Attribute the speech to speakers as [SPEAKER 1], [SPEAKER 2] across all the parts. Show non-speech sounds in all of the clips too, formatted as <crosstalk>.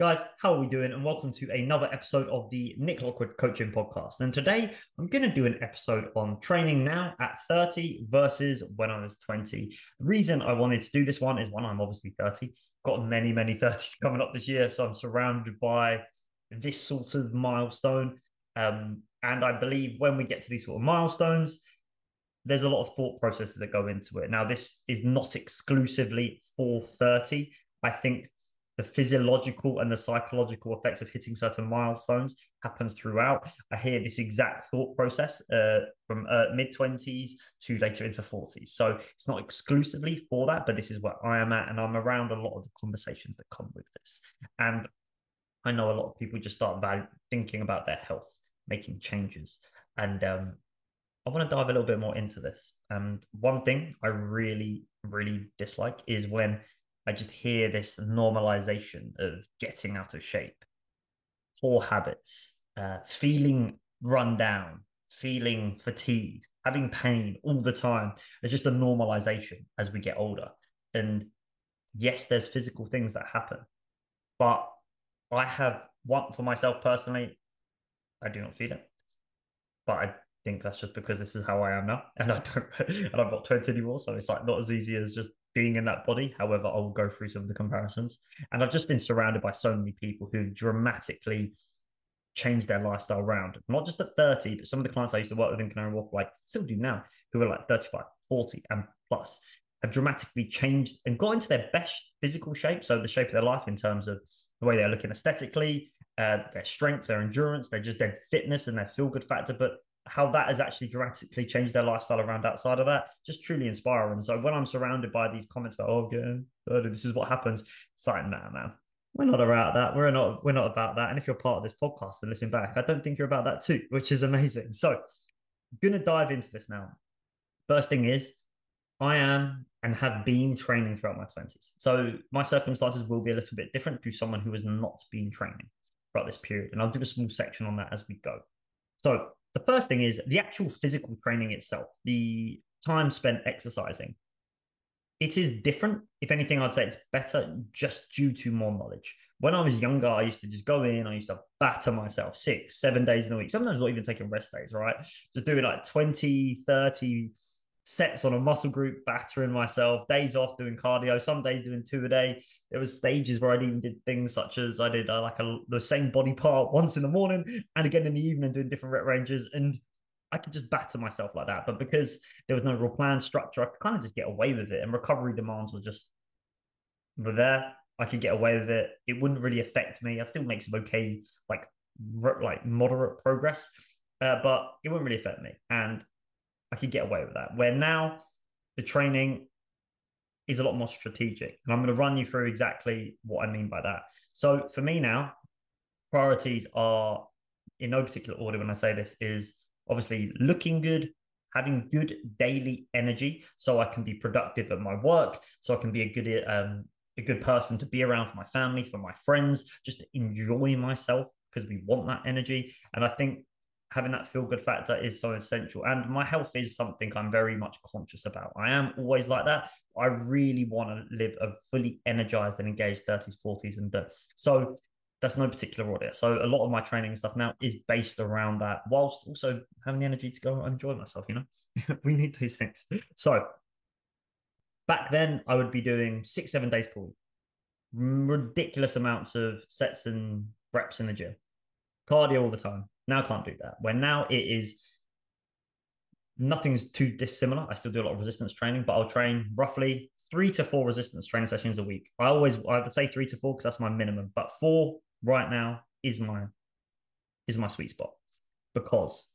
[SPEAKER 1] Guys, how are we doing? And welcome to another episode of the Nick Lockwood Coaching Podcast. And today I'm going to do an episode on training now at 30 versus when I was 20. The reason I wanted to do this one is one, I'm obviously 30, got many, many <laughs> 30s coming up this year. So I'm surrounded by this sort of milestone. Um, and I believe when we get to these sort of milestones, there's a lot of thought processes that go into it. Now, this is not exclusively for 30. I think the physiological and the psychological effects of hitting certain milestones happens throughout. I hear this exact thought process uh, from uh, mid 20s to later into 40s. So it's not exclusively for that, but this is where I am at. And I'm around a lot of the conversations that come with this. And I know a lot of people just start thinking about their health, making changes. And um, I want to dive a little bit more into this. And one thing I really, really dislike is when I just hear this normalization of getting out of shape, poor habits, uh, feeling run down, feeling fatigued, having pain all the time. It's just a normalization as we get older. And yes, there's physical things that happen, but I have one for myself personally, I do not feel it. But I think that's just because this is how I am now. <laughs> And I don't <laughs> and I'm not 20 anymore. So it's like not as easy as just being in that body. However, I'll go through some of the comparisons. And I've just been surrounded by so many people who dramatically changed their lifestyle around, not just at 30, but some of the clients I used to work with in Canary Wharf, like still do now, who are like 35, 40 and plus, have dramatically changed and got into their best physical shape. So the shape of their life in terms of the way they're looking aesthetically, uh, their strength, their endurance, their just their fitness and their feel good factor, but how that has actually dramatically changed their lifestyle around outside of that, just truly inspiring. So when I'm surrounded by these comments about, oh, good, this is what happens, it's like, nah, man, we're not about that. We're not, we're not about that. And if you're part of this podcast and listen back, I don't think you're about that too, which is amazing. So I'm gonna dive into this now. First thing is, I am and have been training throughout my 20s. So my circumstances will be a little bit different to someone who has not been training throughout this period. And I'll do a small section on that as we go. So the first thing is the actual physical training itself, the time spent exercising. It is different. If anything, I'd say it's better just due to more knowledge. When I was younger, I used to just go in, I used to batter myself six, seven days in a week, sometimes not even taking rest days, right? Just doing like 20, 30 sets on a muscle group, battering myself, days off doing cardio, some days doing two a day. There was stages where I even did things such as I did uh, like a, the same body part <laughs> once in the morning and again in the evening doing different rep ranges. And I could just batter myself like that. But because there was no real plan structure, I could kind of just get away with it. And recovery demands were just were there. I could get away with it. It wouldn't really affect me. I still make some okay, like like moderate progress, uh, but it wouldn't really affect me. And I could get away with that. Where now the training is a lot more strategic. And I'm going to run you through exactly what I mean by that. So for me now, priorities are in no particular order when I say this is obviously looking good, having good daily energy so I can be productive at my work, so I can be a good um, a good person to be around for my family, for my friends, just to enjoy myself because we want that energy. And I think having that feel good factor is so essential. And my health is something I'm very much conscious about. I am always like that. I really want to live a fully energized and engaged 30s, 40s. And so that's no particular order. So a lot of my training stuff now is based around that, whilst also having the energy to go and enjoy myself. You know, <laughs> we need these things. So back then, I would be doing six, seven days per week, ridiculous amounts of sets and reps in the gym, cardio all the time now can't do that. Where now it is nothing's too dissimilar. I still do a lot of resistance training, but I'll train roughly three to four resistance training sessions a week. I always I would say three to four because that's my minimum, but four right now is my is my sweet spot because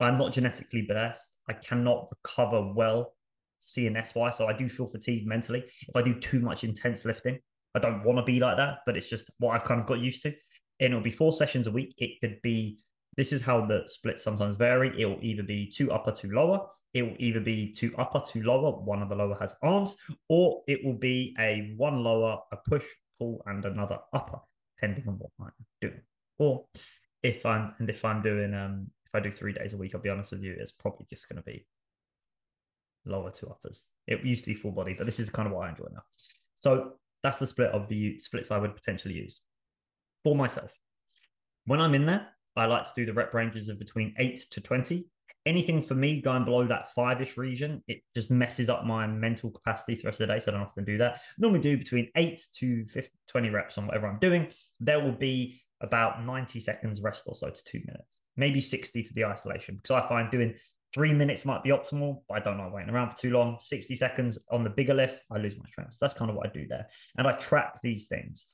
[SPEAKER 1] I'm not genetically blessed. I cannot recover well CNS wise. So I do feel fatigued mentally if I do too much intense lifting. I don't want to be like that, but it's just what I've kind of got used to and it'll be four sessions a week. It could be this is how the splits sometimes vary. It will either be two upper, two lower. It will either be two upper, two lower. One of the lower has arms, or it will be a one lower, a push, pull, and another upper, depending on what I'm doing. Or if I'm and if I'm doing um if I do three days a week, I'll be honest with you, it's probably just going to be lower two uppers. It used to be full body, but this is kind of what I enjoy now. So that's the split of the splits I would potentially use. For myself. When I'm in there, I like to do the rep ranges of between eight to 20. Anything for me going below that five ish region, it just messes up my mental capacity for the rest of the day. So I don't often do that. Normally do between eight to 50, 20 reps on whatever I'm doing. There will be about 90 seconds rest or so to two minutes, maybe 60 for the isolation. Because I find doing three minutes might be optimal, but I don't like waiting around for too long. 60 seconds on the bigger lifts, I lose my strength. So that's kind of what I do there. And I track these things,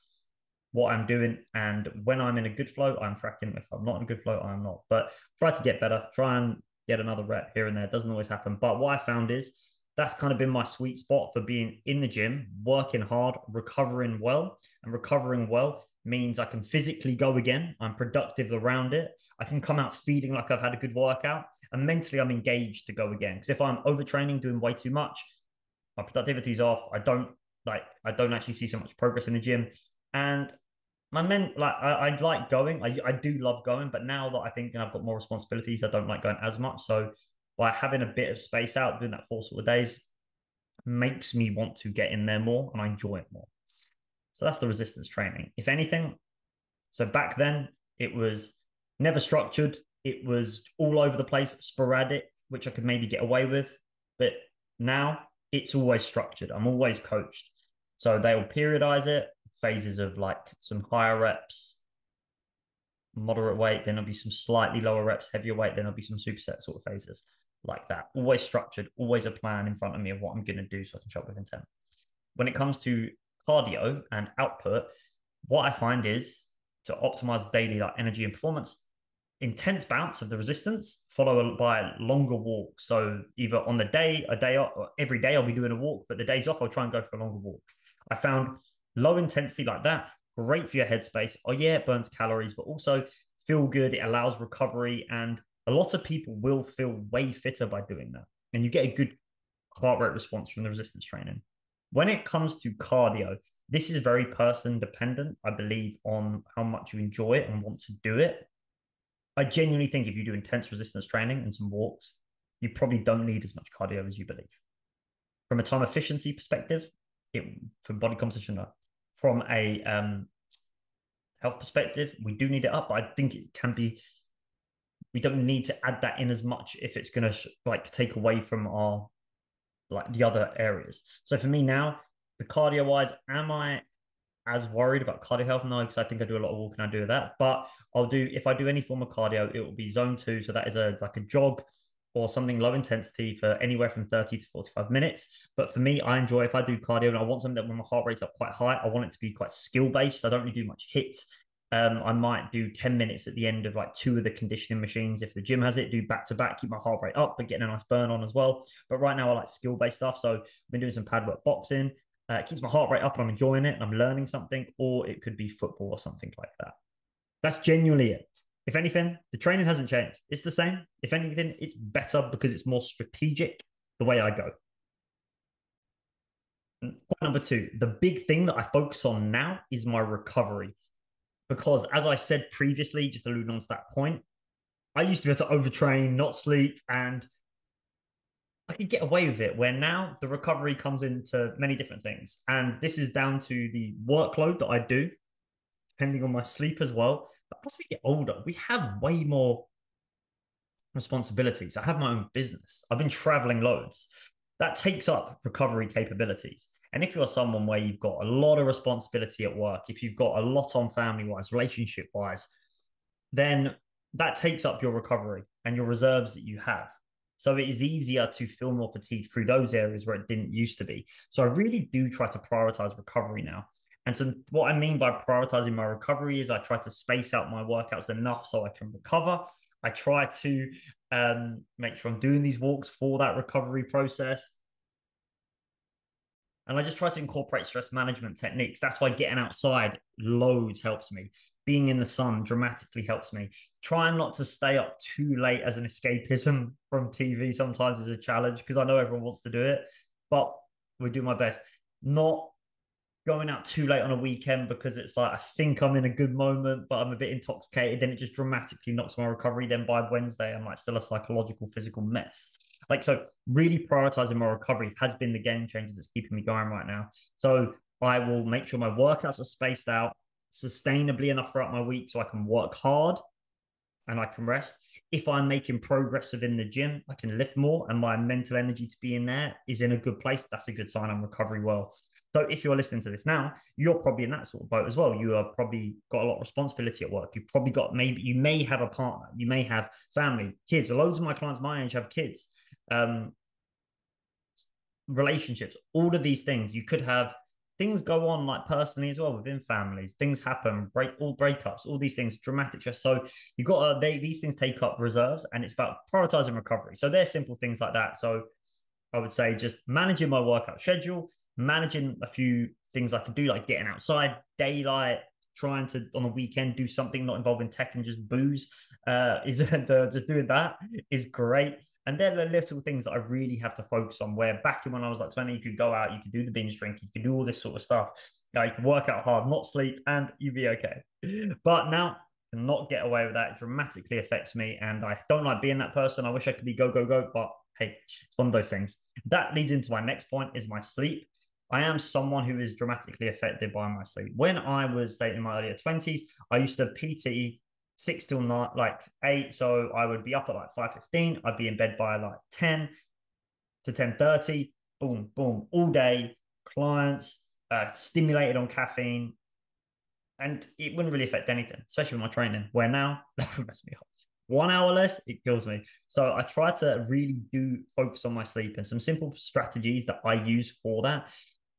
[SPEAKER 1] what I'm doing. And when I'm in a good flow, I'm tracking. If I'm not in a good flow, I'm not. But try to get better, try and get another rep here and there. It doesn't always happen. But what I found is that's kind of been my sweet spot for being in the gym, working hard, recovering well. And recovering well means I can physically go again. I'm productive around it. I can come out feeling like I've had a good workout and mentally I'm engaged to go again. Because if I'm overtraining, doing way too much, my productivity's off. I don't like, I don't actually see so much progress in the gym. And my men, like, I, I like going. I, I do love going, but now that I think and I've got more responsibilities, I don't like going as much. So by having a bit of space out, doing that four sort of days, makes me want to get in there more and I enjoy it more. So that's the resistance training. If anything, so back then it was never structured. It was all over the place, sporadic, which I could maybe get away with. But now it's always structured. I'm always coached. So they will periodize it, phases of like some higher reps, moderate weight, then there'll be some slightly lower reps, heavier weight, then there'll be some superset sort of phases like that. Always structured, always a plan in front of me of what I'm going to do so I can show up with intent. When it comes to cardio and output, what I find is to optimize daily like energy and performance, intense bounce of the resistance followed by a longer walk. So either on the day, a day off, every day I'll be doing a walk, but the days off I'll try and go for a longer walk. I found low intensity like that great for your headspace. Oh yeah, it burns calories, but also feel good. It allows recovery, and a lot of people will feel way fitter by doing that. And you get a good heart rate response from the resistance training. When it comes to cardio, this is very person dependent, I believe, on how much you enjoy it and want to do it. I genuinely think if you do intense resistance training and some walks, you probably don't need as much cardio as you believe. From a time efficiency perspective, it, from body composition, from a um, health perspective, we do need it up, but I think it can be. We don't need to add that in as much if it's going to like take away from our like the other areas. So for me now, the cardio wise, am I as worried about cardio health? now because I think I do a lot of walking. I do that, but I'll do if I do any form of cardio, it will be zone two. So that is a like a jog or something low intensity for anywhere from 30 to 45 minutes. But for me, I enjoy if I do cardio and I want something that when my heart rate's up quite high, I want it to be quite skill based. I don't really do much HIIT. Um, I might do 10 minutes at the end of like two of the conditioning machines. If the gym has it, do back to back, keep my heart rate up, but getting a nice burn on as well. But right now, I like skill based stuff. So I've been doing some pad work boxing. Uh, it keeps my heart rate up and I'm enjoying it and I'm learning something, or it could be football or something like that. That's genuinely it. If anything, the training hasn't changed. It's the same. If anything, it's better because it's more strategic the way I go. Mm, point number two, the big thing that I focus on now is my recovery because as I said previously, just alluding on to that point, I used to be able to overtrain, not sleep, and I could get away with it. Where now the recovery comes into many different things, and this is down to the workload that I do, depending on my sleep as well. But as we get older, we have way more responsibilities. I have my own business. I've been traveling loads. That takes up recovery capabilities. And if you're someone where you've got a lot of responsibility at work, if you've got a lot on family wise, relationship wise, then that takes up your recovery and your reserves that you have. So it is easier to feel more fatigued through those areas where it didn't used to be. So I really do try to prioritize recovery now. And so what I mean by prioritizing my recovery is I try to space out my workouts enough so I can recover. I try to um, make sure I'm doing these walks for that recovery process. And I just try to incorporate stress management techniques. That's why getting outside loads helps me. Being in the sun dramatically helps me. Trying not to stay up too late as an escapism from TV sometimes is a challenge because I know everyone wants to do it, but we do my best. Not going out too late on a weekend because it's like I think I'm in a good moment, but I'm a bit intoxicated. Then it just dramatically knocks my recovery. Then by Wednesday, I'm like still a psychological, physical mess. Like, so really prioritizing my recovery has been the game changer that's keeping me going right now. So I will make sure my workouts are spaced out, sustainably enough throughout my week so I can work hard and I can rest. If I'm making progress within the gym, I can lift more and my mental energy to be in there is in a good place. That's a good sign I'm recovering well. So if you're listening to this now, you're probably in that sort of boat as well. You are probably got a lot of responsibility at work. You've probably got maybe you may have a partner, you may have family, kids. Loads of my clients my age have kids, um, relationships, all of these things. You could have things go on like personally as well within families. Things happen, break all breakups, all these things, dramatic stress. So you got they these things take up reserves, and it's about prioritizing recovery. So they're simple things like that. So I would say just managing my workout schedule, managing a few things I can do, like getting outside, daylight, trying to on a weekend do something not involving tech and just booze. Uh, <laughs> is uh, just doing that is great. And they're the little things that I really have to focus on. Where back in when I was like 20, you could go out, you could do the binge drink, you could do all this sort of stuff. You, know, work out hard, not sleep, and you'd be okay. But now, not get away with that it dramatically affects me. And I don't like being that person. I wish I could be go, go, go. But hey, it's one of those things. That leads into my next point is my sleep. I am someone who is dramatically affected by my sleep. When I was say in my earlier 20s, I used to PT six till nine, like eight. So I would be up at like five fifteen. I'd be in bed by like ten to ten thirty. Boom, boom, all day. Clients uh, stimulated on caffeine, and it wouldn't really affect anything, especially with my training. Where now <laughs> that would mess me up. One hour less, it kills me. So I try to really do focus on my sleep and some simple strategies that I use for that.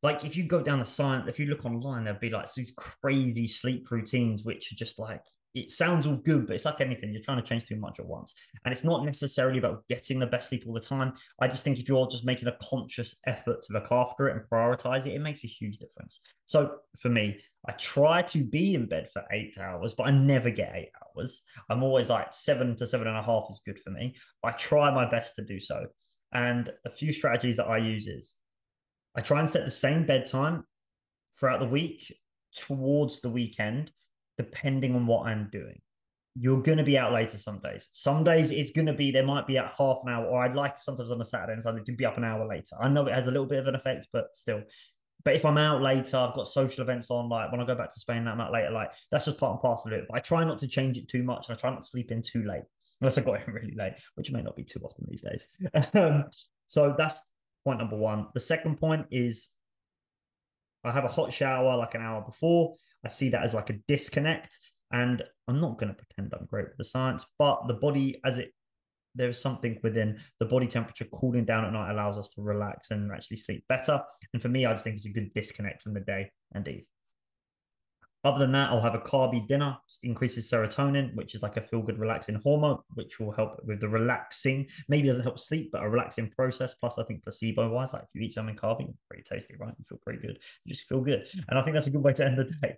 [SPEAKER 1] Like if you go down the science, if you look online, there'd be like these crazy sleep routines, which are just like it sounds all good, but it's like anything. You're trying to change too much at once. And it's not necessarily about getting the best sleep all the time. I just think if you're just making a conscious effort to look after it and prioritize it, it makes a huge difference. So for me, I try to be in bed for eight hours, but I never get eight hours. I'm always like seven to seven and a half is good for me. I try my best to do so. And a few strategies that I use is I try and set the same bedtime throughout the week towards the weekend depending on what I'm doing. You're going to be out later some days. Some days it's going to be, there might be at half an hour, or I'd like sometimes on a Saturday and Sunday to be up an hour later. I know it has a little bit of an effect, but still. But if I'm out later, I've got social events on, like when I go back to Spain, I'm out later, like that's just part and parcel of it. But I try not to change it too much. And I try not to sleep in too late, unless I got <laughs> in really late, which may not be too often these days. <laughs> um, so that's point number one. The second point is I have a hot shower like an hour before. I see that as like a disconnect. And I'm not going to pretend I'm great with the science, but the body, as it, there's something within the body temperature cooling down at night allows us to relax and actually sleep better. And for me, I just think it's a good disconnect from the day and eve. Other than that, I'll have a carby dinner, increases serotonin, which is like a feel good, relaxing hormone, which will help with the relaxing. Maybe doesn't help sleep, but a relaxing process. Plus, I think placebo wise, like if you eat something carby, pretty tasty, right? You feel pretty good. You just feel good. And I think that's a good way to end the day.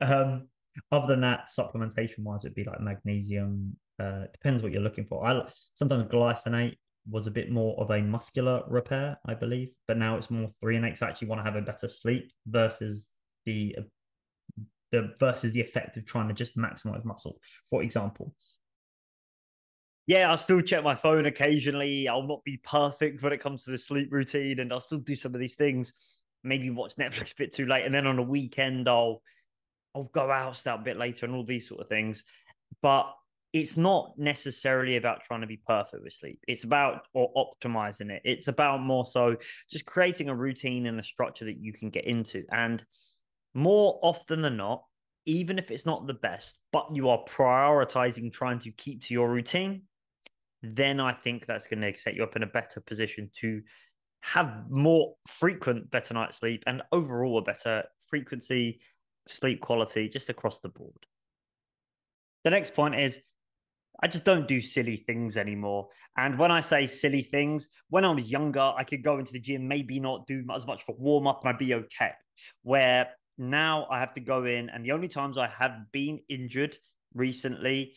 [SPEAKER 1] Um, other than that, supplementation wise, it'd be like magnesium. Uh, depends what you're looking for. I sometimes glycinate was a bit more of a muscular repair, I believe, but now it's more threonate. So I actually want to have a better sleep versus the the versus the effect of trying to just maximize muscle, for example. Yeah, I'll still check my phone occasionally. I'll not be perfect when it comes to the sleep routine, and I'll still do some of these things. Maybe watch Netflix a bit too late, and then on a weekend I'll I'll go out start a bit later and all these sort of things. But it's not necessarily about trying to be perfect with sleep. It's about or optimizing it. It's about more so just creating a routine and a structure that you can get into. And more often than not, even if it's not the best, but you are prioritizing trying to keep to your routine, then I think that's going to set you up in a better position to have more frequent better night sleep and overall a better frequency sleep quality just across the board. The next point is I just don't do silly things anymore. And when I say silly things, when I was younger, I could go into the gym, maybe not do as much for warm up, and I'd be okay. Where now I have to go in, and the only times I have been injured recently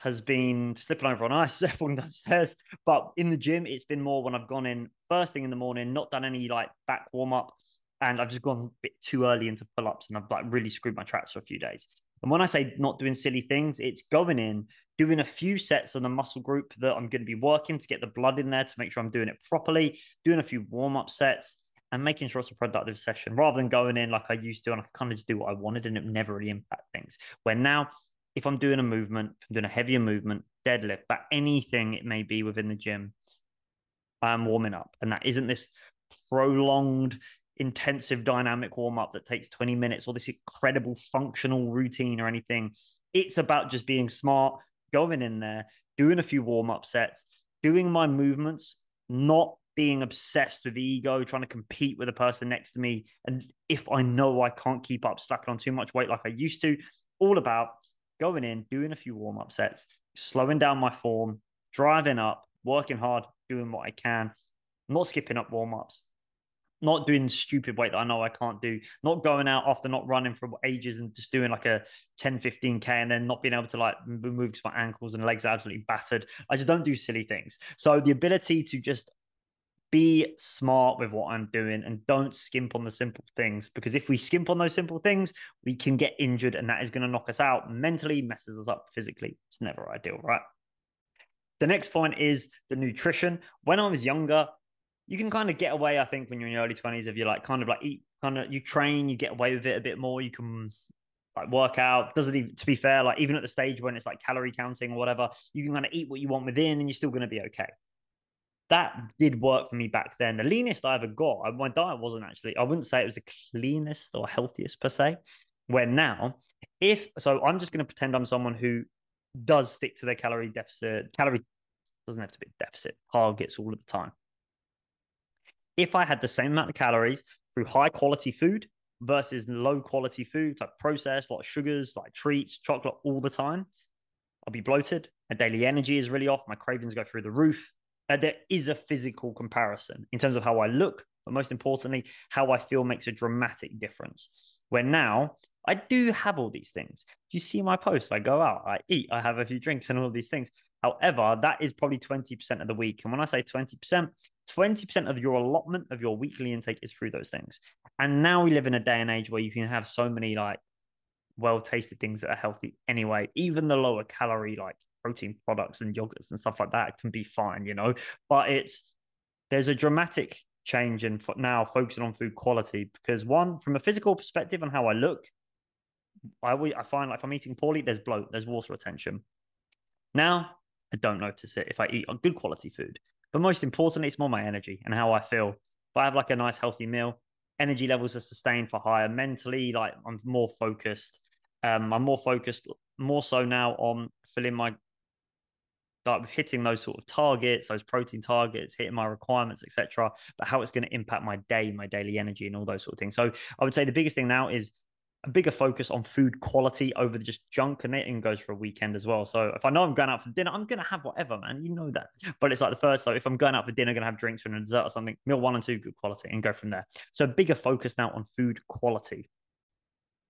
[SPEAKER 1] has been slipping over on ice, <laughs> falling downstairs. But in the gym, it's been more when I've gone in first thing in the morning, not done any like back warm up, and I've just gone a bit too early into pull ups, and I've like really screwed my traps for a few days. And when I say not doing silly things, it's going in, doing a few sets on the muscle group that I'm going to be working to get the blood in there to make sure I'm doing it properly, doing a few warm up sets, and making sure it's a productive session rather than going in like I used to and I kind of just do what I wanted and it never really impact things. Where now, if I'm doing a movement, I'm doing a heavier movement, deadlift, but anything it may be within the gym, I'm warming up. And that isn't this prolonged, intensive dynamic warm up that takes 20 minutes or this incredible functional routine or anything. It's about just being smart, going in there, doing a few warm up sets, doing my movements, not being obsessed with ego, trying to compete with the person next to me. And if I know I can't keep up, slapping on too much weight like I used to, all about going in, doing a few warm up sets, slowing down my form, driving up, working hard, doing what I can, not skipping up warm ups, not doing stupid weight that I know I can't do, not going out after not running for ages and just doing like a 10, 15K and then not being able to like move because my ankles and legs are absolutely battered. I just don't do silly things. So the ability to just be smart with what I'm doing and don't skimp on the simple things because if we skimp on those simple things, we can get injured and that is going to knock us out mentally, messes us up physically. It's never ideal, right? The next point is the nutrition. When I was younger, you can kind of get away, I think, when you're in your early 20s, if you like kind of like eat, kind of you train, you get away with it a bit more. You can like work out. Doesn't even, to be fair, like even at the stage when it's like calorie counting or whatever, you can kind of eat what you want within and you're still going to be okay. That did work for me back then. The leanest I ever got, uh, my diet wasn't actually, I wouldn't say it was the cleanest or healthiest per se. Where now, if so, I'm just going to pretend I'm someone who does stick to their calorie deficit. Calorie doesn't have to be deficit targets all of the time if I had the same amount of calories through high quality food versus low quality food, like processed, like sugars, like treats, chocolate all the time, I'll be bloated. My daily energy is really off. My cravings go through the roof. There is a physical comparison in terms of how I look, but most importantly, how I feel makes a dramatic difference. Where now I do have all these things. You see my posts, I go out, I eat, I have a few drinks and all these things. However, that is probably 20% of the week. And when I say 20%, 20% of your allotment of your weekly intake is through those things. And now we live in a day and age where you can have so many like well tasted things that are healthy anyway. Even the lower calorie, like protein products and yogurts and stuff like that can be fine, you know. But it's there's a dramatic change in now focusing on food quality because one, from a physical perspective on how I look, I I find like if I'm eating poorly, there's bloat, there's water retention. Now I don't notice it if I eat on good quality food. But most importantly, it's more my energy and how I feel. If I have like a nice healthy meal, energy levels are sustained for higher mentally, like I'm more focused. Um, I'm more focused, more so now on filling my like hitting those sort of targets, those protein targets, hitting my requirements, etc. But how it's going to impact my day, my daily energy, and all those sort of things. So I would say the biggest thing now is a bigger focus on food quality over just junk and it and goes for a weekend as well. So if I know I'm going out for dinner, I'm gonna have whatever, man. You know that. But it's like the first, so if I'm going out for dinner, I'm gonna have drinks and a dessert or something, meal one and two, good quality, and go from there. So a bigger focus now on food quality.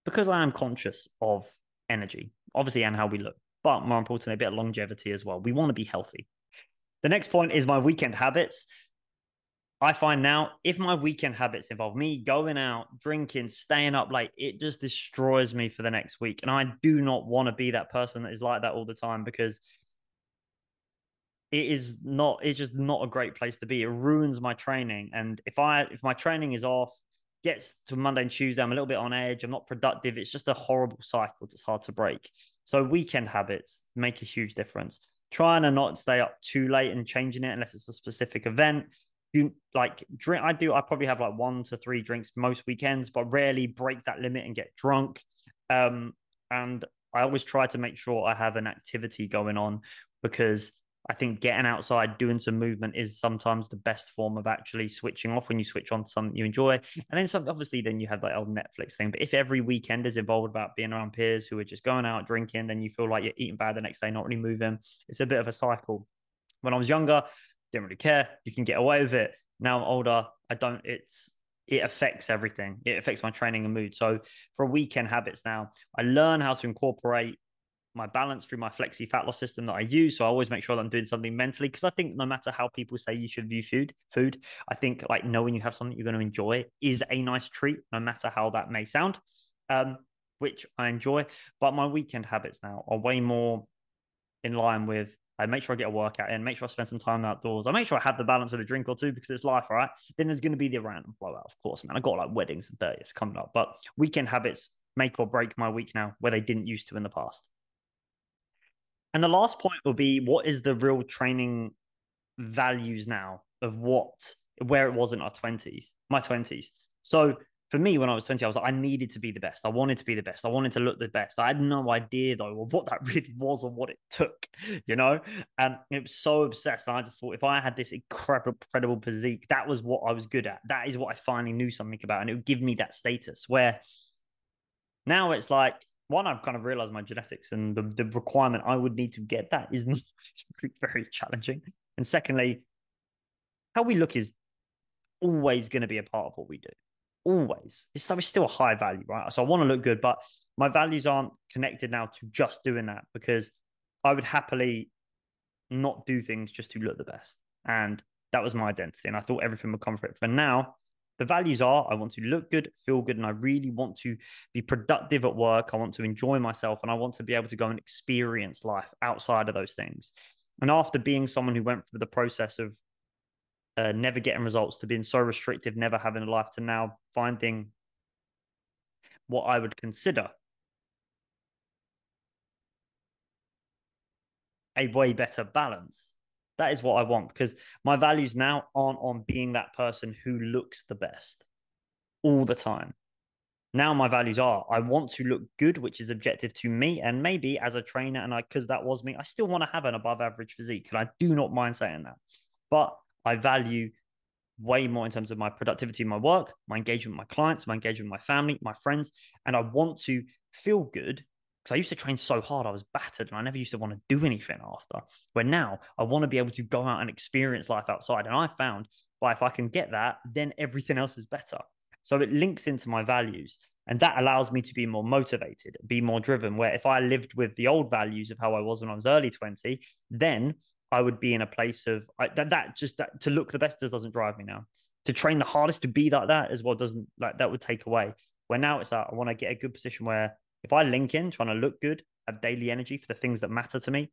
[SPEAKER 1] Because I am conscious of energy, obviously, and how we look, but more importantly, a bit of longevity as well. We want to be healthy. The next point is my weekend habits. I find now if my weekend habits involve me going out, drinking, staying up late, it just destroys me for the next week. And I do not want to be that person that is like that all the time because it is not it's just not a great place to be. It ruins my training. And if I if my training is off, gets to Monday and Tuesday, I'm a little bit on edge, I'm not productive. It's just a horrible cycle that's hard to break. So weekend habits make a huge difference. Trying to not stay up too late and changing it unless it's a specific event you like drink i do i probably have like one to three drinks most weekends but rarely break that limit and get drunk um and i always try to make sure i have an activity going on because i think getting outside doing some movement is sometimes the best form of actually switching off when you switch on to something you enjoy and then some obviously then you have that old netflix thing but if every weekend is involved about being around peers who are just going out drinking then you feel like you're eating bad the next day not really moving it's a bit of a cycle when i was younger didn't really care. You can get away with it. Now I'm older. I don't. It's it affects everything. It affects my training and mood. So for weekend habits now, I learn how to incorporate my balance through my flexi fat loss system that I use. So I always make sure that I'm doing something mentally because I think no matter how people say you should view food, food, I think like knowing you have something you're going to enjoy is a nice treat, no matter how that may sound. Um, which I enjoy. But my weekend habits now are way more in line with I make sure I get a workout in, make sure I spend some time outdoors. I make sure I have the balance of a drink or two because it's life, right? Then there's going to be the random blowout, of course, man. I got like weddings and 30s coming up, but weekend habits make or break my week now where they didn't used to in the past. And the last point will be what is the real training values now of what where it was in our 20s, my 20s. So for me, when I was 20, I was like, I needed to be the best. I wanted to be the best. I wanted to look the best. I had no idea though of what that <laughs> really was or what it took, you know? And it was so obsessed. And I just thought if I had this incredible, incredible physique, that was what I was good at. That is what I finally knew something about. And it would give me that status where now it's like, one, I've kind of realized my genetics and the, the requirement I would need to get that is <laughs> very, very challenging. And secondly, how we look is always going to be a part of what we do always. It's, still a high value, right? So I want to look good, but my values aren't connected now to just doing that because I would happily not do things just to look the best. And that was my identity. And I thought everything would come for it. For now, the values are I want to look good, feel good, and I really want to be productive at work. I want to enjoy myself and I want to be able to go and experience life outside of those things. And after being someone who went through the process of uh, never getting results to being so restrictive, never having a life to now finding what I would consider a way better balance. That is what I want because my values now aren't on being that person who looks the best all the time. Now my values are I want to look good, which is objective to me, and maybe as a trainer, and I because that was me, I still want to have an above average physique, and I do not mind saying that. But I value way more in terms of my productivity in my work, my engagement with my clients, my engagement with my family, my friends. And I want to feel good because I used to train so hard, I was battered and I never used to want to do anything after. Where now I want to be able to go out and experience life outside. And I found, well, if I can get that, then everything else is better. So it links into my values. And that allows me to be more motivated, be more driven. Where if I lived with the old values of how I was when I was early 20, then I would be in a place of I, that. That just that to look the best doesn't drive me now. To train the hardest to be like that as well doesn't like that would take away. Where now it's that I want to get a good position where if I link in trying to look good, have daily energy for the things that matter to me,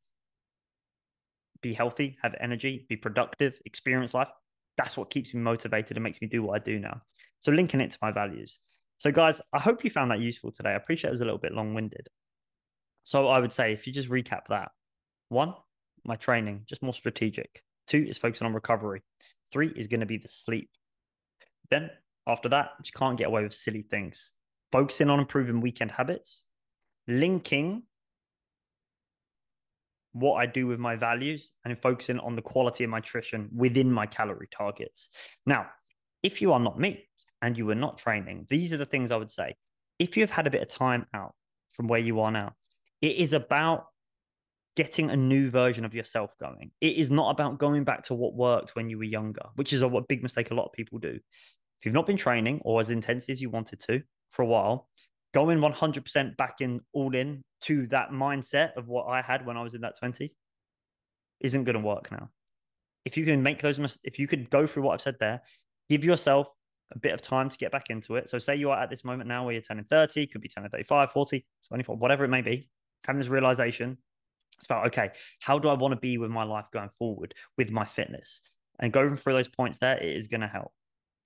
[SPEAKER 1] be healthy, have energy, be productive, experience life. That's what keeps me motivated and makes me do what I do now. So linking it to my values. So guys, I hope you found that useful today. I appreciate it was a little bit long winded. So I would say if you just recap that, one, my training, just more strategic. Two is focusing on recovery. Three is going to be the sleep. Then after that, you can't get away with silly things. Focusing on improving weekend habits, linking what I do with my values and focusing on the quality of my nutrition within my calorie targets. Now, if you are not me and you were not training, these are the things I would say. If you have had a bit of time out from where you are now, it is about getting a new version of yourself going. It is not about going back to what worked when you were younger, which is a big mistake a lot of people do. If you've not been training or as intensely as you wanted to for a while, going 100% back in all in to that mindset of what I had when I was in that 20s isn't going to work now. If you can make those, mis- if you could go through what I've said there, give yourself a bit of time to get back into it. So, say you are at this moment now where you're turning 30, could be turning 35, 40, 24, whatever it may be, having this realization it's about okay, how do I want to be with my life going forward with my fitness? And going through those points there, it is going to help.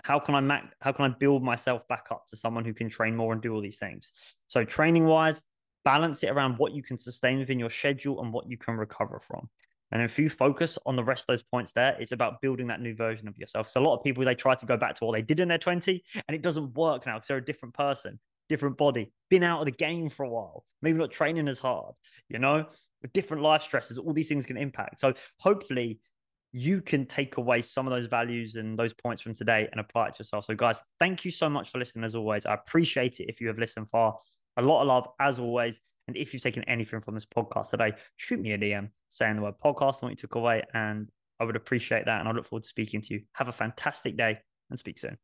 [SPEAKER 1] How can I mac- how can I build myself back up to someone who can train more and do all these things? So training wise, balance it around what you can sustain within your schedule and what you can recover from. And if you focus on the rest of those points there, it's about building that new version of yourself. So a lot of people they try to go back to what they did in their 20 and it doesn't work now because they're a different person, different body, been out of the game for a while, maybe not training as hard, you know? with different life stresses, all these things can impact. So hopefully you can take away some of those values and those points from today and apply it to yourself. So guys, thank you so much for listening as always. I appreciate it if you have listened far. A lot of love as always. And if you've taken anything from this podcast today, shoot me a DM saying the word podcast and what you took away. And I would appreciate that. And I look forward to speaking to you. Have a fantastic day and speak soon.